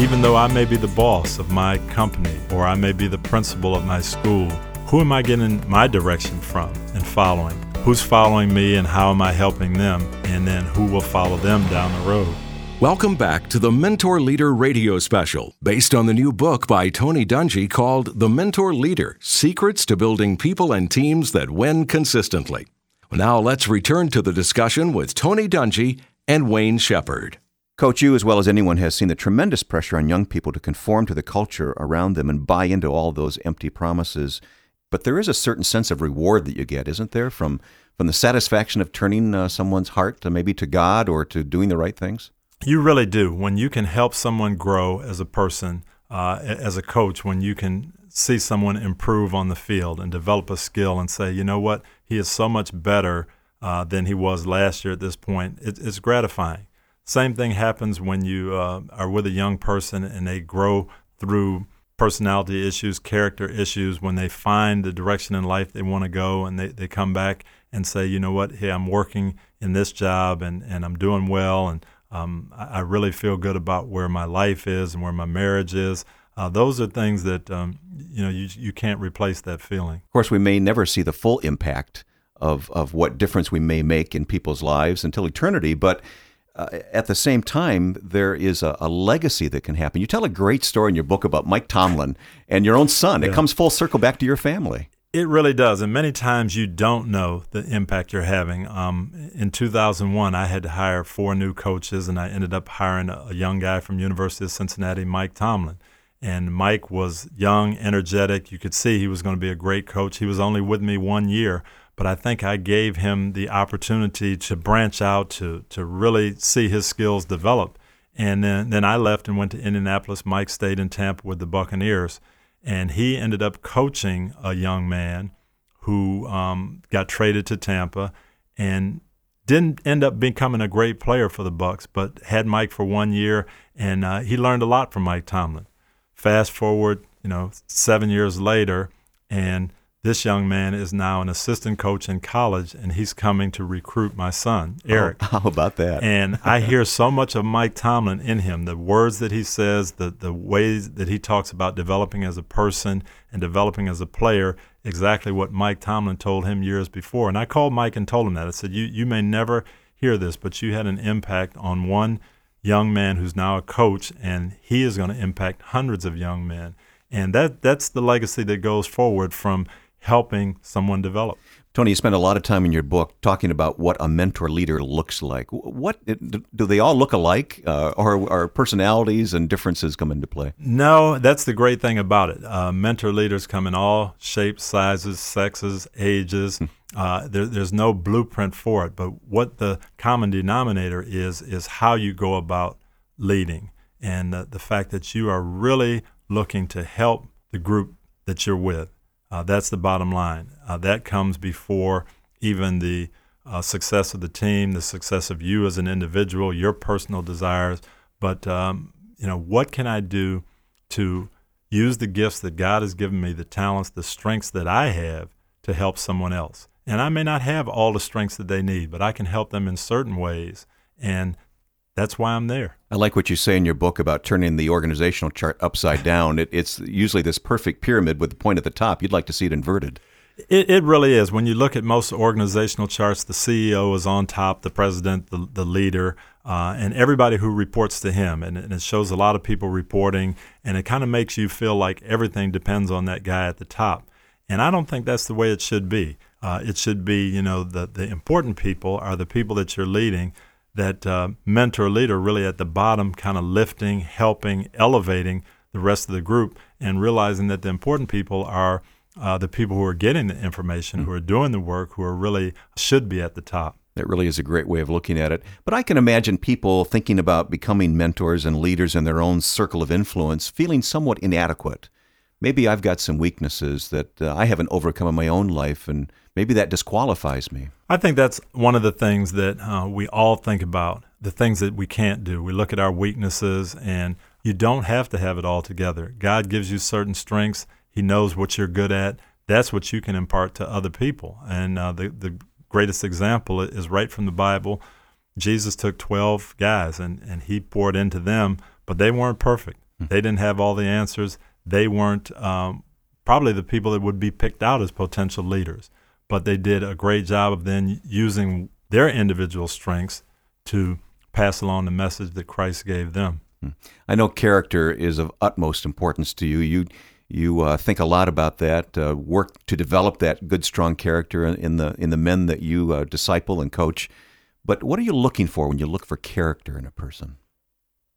Even though I may be the boss of my company or I may be the principal of my school, who am I getting my direction from and following? Who's following me and how am I helping them? And then who will follow them down the road? Welcome back to the Mentor Leader radio special, based on the new book by Tony Dungy called The Mentor Leader Secrets to Building People and Teams That Win Consistently. Now let's return to the discussion with Tony Dungy and Wayne Shepherd. Coach, you as well as anyone has seen the tremendous pressure on young people to conform to the culture around them and buy into all those empty promises. But there is a certain sense of reward that you get, isn't there, from from the satisfaction of turning uh, someone's heart to maybe to God or to doing the right things? You really do. When you can help someone grow as a person, uh, as a coach, when you can see someone improve on the field and develop a skill and say, you know what, he is so much better uh, than he was last year at this point, it, it's gratifying. Same thing happens when you uh, are with a young person and they grow through personality issues, character issues, when they find the direction in life they want to go and they, they come back and say, you know what, hey, I'm working in this job and, and I'm doing well and um, I, I, really feel good about where my life is and where my marriage is. Uh, those are things that um, you know you, you can't replace that feeling. Of course, we may never see the full impact of, of what difference we may make in people's lives until eternity, but uh, at the same time, there is a, a, legacy that can happen. You tell a great story in your book about Mike Tomlin and your own son. Yeah. It comes full circle back to your family. It really does. And many times you don't know the impact you're having. Um, in 2001, I had to hire four new coaches, and I ended up hiring a, a young guy from University of Cincinnati, Mike Tomlin. And Mike was young, energetic. You could see he was going to be a great coach. He was only with me one year, but I think I gave him the opportunity to branch out to to really see his skills develop. And then then I left and went to Indianapolis. Mike stayed in Tampa with the Buccaneers, and he ended up coaching a young man who um, got traded to Tampa and didn't end up becoming a great player for the Bucks, but had Mike for one year, and uh, he learned a lot from Mike Tomlin. Fast forward, you know, seven years later, and this young man is now an assistant coach in college and he's coming to recruit my son oh, eric. oh, how about that? And i hear so much of mike tomlin in him the words that he says the, the ways that he talks about developing as a person and developing as a player exactly what mike tomlin told him years before. And i called mike and told him that. I said you, you may never hear this but you had an impact on one young man who's now a coach and he is going to impact hundreds of young men. And that that's the legacy that goes forward from helping someone develop. Tony, you spend a lot of time in your book talking about what a mentor leader looks like. What do they all look alike, uh, or are personalities and differences come into play? No, that's the great thing about it. Uh, mentor leaders come in all shapes, sizes, sexes, ages. Hmm. Uh, there, there's no blueprint for it, but what the common denominator is is how you go about leading, and the fact that you are really looking to help the group that you're with uh, that's the bottom line. Uh, that comes before even the uh, success of the team, the success of you as an individual, your personal desires. But um, you know, what can I do to use the gifts that God has given me, the talents, the strengths that I have to help someone else? And I may not have all the strengths that they need, but I can help them in certain ways. And that's why I'm there. I like what you say in your book about turning the organizational chart upside down. It, it's usually this perfect pyramid with the point at the top. You'd like to see it inverted. It, it really is. When you look at most organizational charts, the CEO is on top, the president, the, the leader, uh, and everybody who reports to him. And, and, it shows a lot of people reporting, and it kind of makes you feel like everything depends on that guy at the top. And I don't think that's the way it should be. Uh, it should be, you know, the, the important people are the people that you're leading that uh, mentor leader really at the bottom, kind of lifting, helping, elevating the rest of the group, and realizing that the important people are uh, the people who are getting the information, mm-hmm. who are doing the work, who are really should be at the top. That really is a great way of looking at it. But I can imagine people thinking about becoming mentors and leaders in their own circle of influence feeling somewhat inadequate. Maybe I've got some weaknesses that uh, I haven't overcome in my own life, and maybe that disqualifies me. I think that's one of the things that uh, we all think about the things that we can't do. We look at our weaknesses, and you don't have to have it all together. God gives you certain strengths, He knows what you're good at. That's what you can impart to other people. And uh, the, the greatest example is right from the Bible. Jesus took 12 guys and, and he poured into them, but they weren't perfect. They didn't have all the answers. They weren't um, probably the people that would be picked out as potential leaders, but they did a great job of then using their individual strengths to pass along the message that Christ gave them. Hmm. I know character is of utmost importance to you. You you uh, think a lot about that, uh, work to develop that good, strong character in the in the men that you uh, disciple and coach. But what are you looking for when you look for character in a person?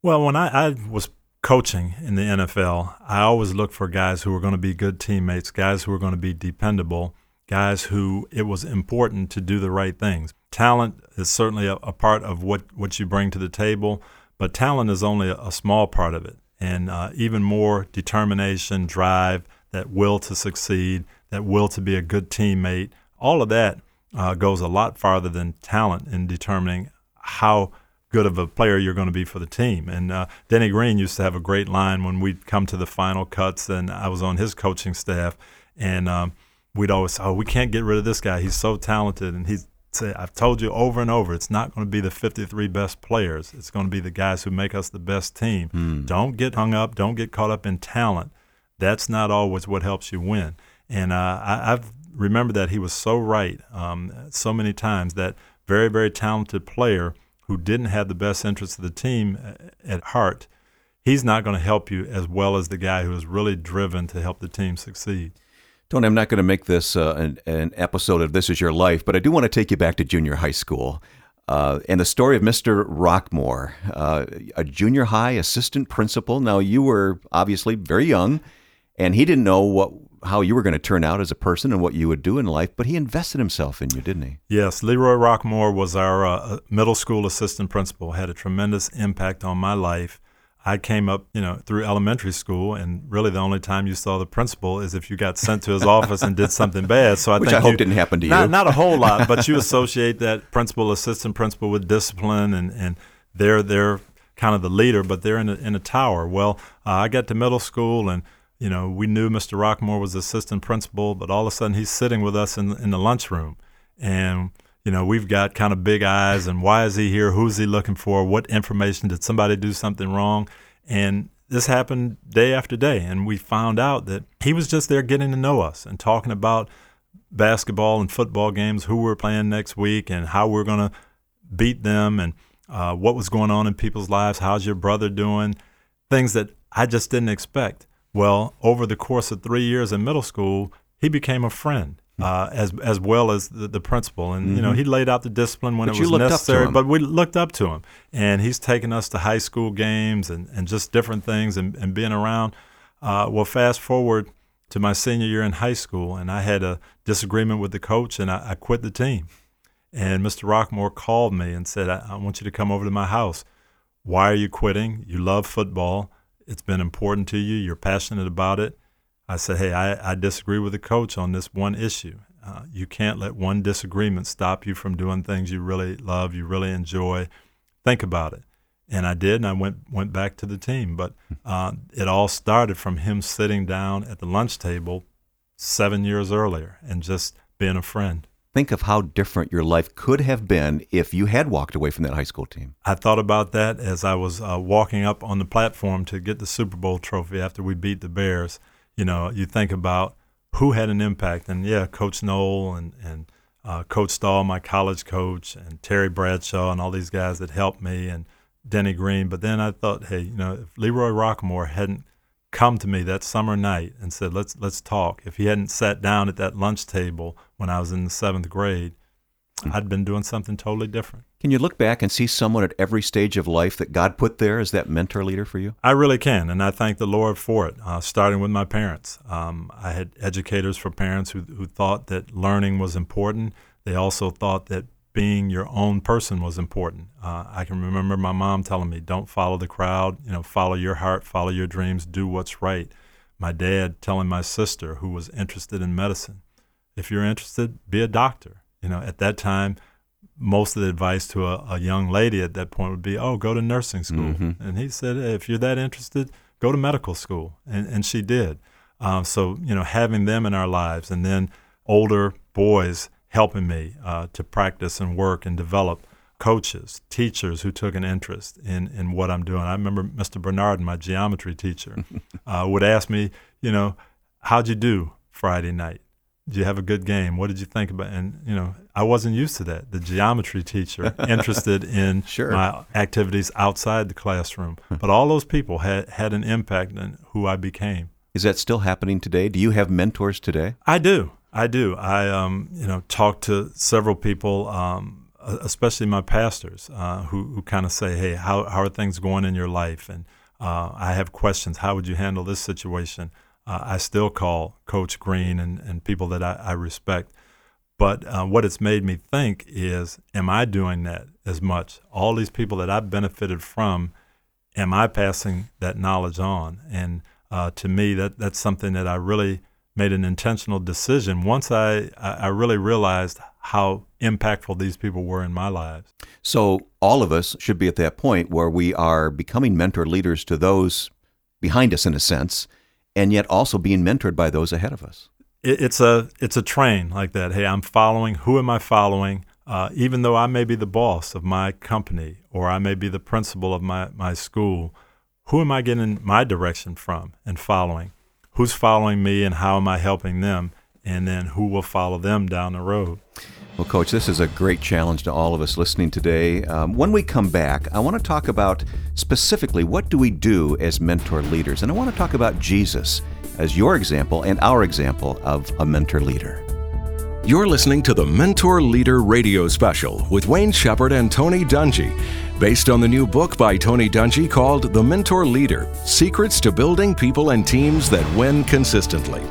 Well, when I, I was coaching in the NFL, I always looked for guys who were going to be good teammates, guys who were going to be dependable, guys who it was important to do the right things. Talent is certainly a, a part of what, what you bring to the table, but talent is only a, a small part of it and uh, even more determination, drive, that will to succeed, that will to be a good teammate. All of that uh, goes a lot farther than talent in determining how good of a player you're going to be for the team. And uh, Denny Green used to have a great line when we'd come to the final cuts, and I was on his coaching staff, and um, we'd always, oh, we can't get rid of this guy. He's so talented, and he's say, I've told you over and over, it's not going to be the 53 best players. It's going to be the guys who make us the best team. Mm. Don't get hung up. Don't get caught up in talent. That's not always what helps you win. And uh, I, have remembered that he was so right um, so many times. That very, very talented player who didn't have the best interests of the team uh, at heart, he's not going to help you as well as the guy who is really driven to help the team succeed. Tony, I'm not going to make this uh, an, an, episode of This Is Your Life, but I do want to take you back to junior high school. Uh, and the story of Mr. Rockmore, uh, a junior high assistant principal. Now, you were obviously very young, and he didn't know what how you were going to turn out as a person and what you would do in life, but he invested himself in you, didn't he? Yes. Leroy Rockmore was our uh, middle school assistant principal, had a tremendous impact on my life. I came up, you know, through elementary school, and really the only time you saw the principal is if you got sent to his office and did something bad. So I Which think I hope you, didn't happen to not, you. Not a whole lot, but you associate that principal, assistant principal with discipline, and and they're they're kind of the leader, but they're in a, in a tower. Well, uh, I got to middle school, and you know, we knew Mr. Rockmore was assistant principal, but all of a sudden he's sitting with us in in the lunchroom, and you know, we've got kind of big eyes and why is he here? Who's he looking for? What information did somebody do something wrong? And this happened day after day. And we found out that he was just there getting to know us and talking about basketball and football games, who we're playing next week, and how we're going to beat them, and uh, what was going on in people's lives. How's your brother doing? Things that I just didn't expect. Well, over the course of three years in middle school, he became a friend uh, as as well as the, the principal. And mm-hmm. you know, mm-hmm. he laid out the discipline when but it was necessary. But we looked up to him, and he's taken us to high school games and, and just different things and, and being around. Uh, well, fast forward to my senior year in high school, and I had a disagreement with the coach, and I, I quit the team. And Mr. Rockmore called me and said, I, I want you to come over to my house. Why are you quitting? You love football. It's been important to you. You're passionate about it I said, hey, I, I disagree with the coach on this one issue. Uh, you can't let one disagreement stop you from doing things you really love, you really enjoy. Think about it. And I did, and I went went back to the team. But uh, it all started from him sitting down at the lunch table seven years earlier and just being a friend. Think of how different your life could have been if you had walked away from that high school team. I thought about that as I was uh, walking up on the platform to get the Super Bowl trophy after we beat the Bears you know, you think about who had an impact, and yeah, Coach Noll and and uh, Coach Stoll, my college coach, and Terry Bradshaw, and all these guys that helped me, and Denny Green. But then I thought, hey, you know, if Leroy Rockmore hadn't come to me that summer night and said, let's let's talk, if he hadn't sat down at that lunch table when I was in the seventh grade. I'd been doing something totally different. Can you look back and see someone at every stage of life that God put there as that mentor leader for you? I really can, and I thank the Lord for it, uh, starting with my parents. Um, I had educators for parents who, who thought that learning was important. They also thought that being your own person was important. Uh, I can remember my mom telling me, "Don't follow the crowd. You know, follow your heart, follow your dreams, do what's right." My dad telling my sister, who was interested in medicine, "If you're interested, be a doctor." You know, at that time, most of the advice to a, a, young lady at that point would be, "Oh, go to nursing school." Mm-hmm. And he said, hey, "If you're that interested, go to medical school." And and she did. Um, so you know, having them in our lives, and then older boys helping me uh, to practice and work and develop. coaches, teachers who took an interest in, in what I'm doing. I remember Mr. Bernard, my geometry teacher, uh, would ask me, you know, how'd you do Friday night? Did you have a good game? What did you think about? And you know, I wasn't used to that. The geometry teacher interested in Sure. my activities outside the classroom, but all those people had had an impact on who I became. Is that still happening today? Do you have mentors today? I do. I do. I, um, you know, talk to several people, um, especially my pastors, uh, who, who kind of say, "Hey, how how are things going in your life?" And uh, I have questions. How would you handle this situation? Uh, I still call Coach Green and, and people that I, I respect. But uh, what it's made me think is, am I doing that as much? All these people that I've benefited from, am I passing that knowledge on? And uh, to me, that that's something that I really made an intentional decision once I, I I really realized how impactful these people were in my lives. So, all of us should be at that point where we are becoming mentor leaders to those behind us, in a sense, and yet also being mentored by those ahead of us. it, it's a it's a train like that. Hey, I'm following. Who am I following? Uh, even though I may be the boss of my company or I may be the principal of my, my school, who am I getting my direction from and following? Who's following me and how am I helping them? And then who will follow them down the road? Well, Coach, this is a great challenge to all of us listening today. Um, when we come back, I want to talk about specifically what do we do as mentor leaders, and I want to talk about Jesus as your example and our example of a mentor leader. You're listening to the Mentor Leader Radio Special with Wayne Shepherd and Tony Dungy, based on the new book by Tony Dungy called The Mentor Leader Secrets to Building People and Teams That Win Consistently.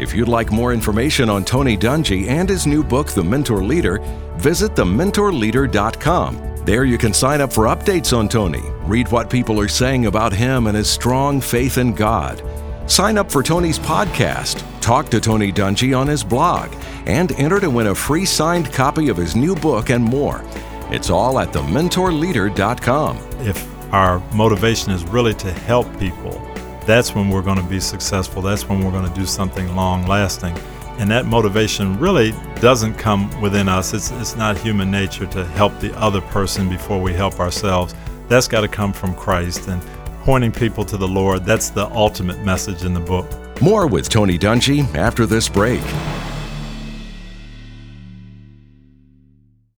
If you'd like more information on Tony Dungy and his new book, The Mentor Leader, visit thementorleader.com. There you can sign up for updates on Tony, read what people are saying about him and his strong faith in God. Sign up for Tony's podcast, talk to Tony Dungy on his blog, and enter to win a free signed copy of his new book and more. It's all at thementorleader.com. If our motivation is really to help people, that's when we're going to be successful. That's when we're going to do something long lasting. And that motivation really doesn't come within us. It's, it's not human nature to help the other person before we help ourselves. That's got to come from Christ. And pointing people to the Lord, that's the ultimate message in the book. More with Tony Dungy after this break.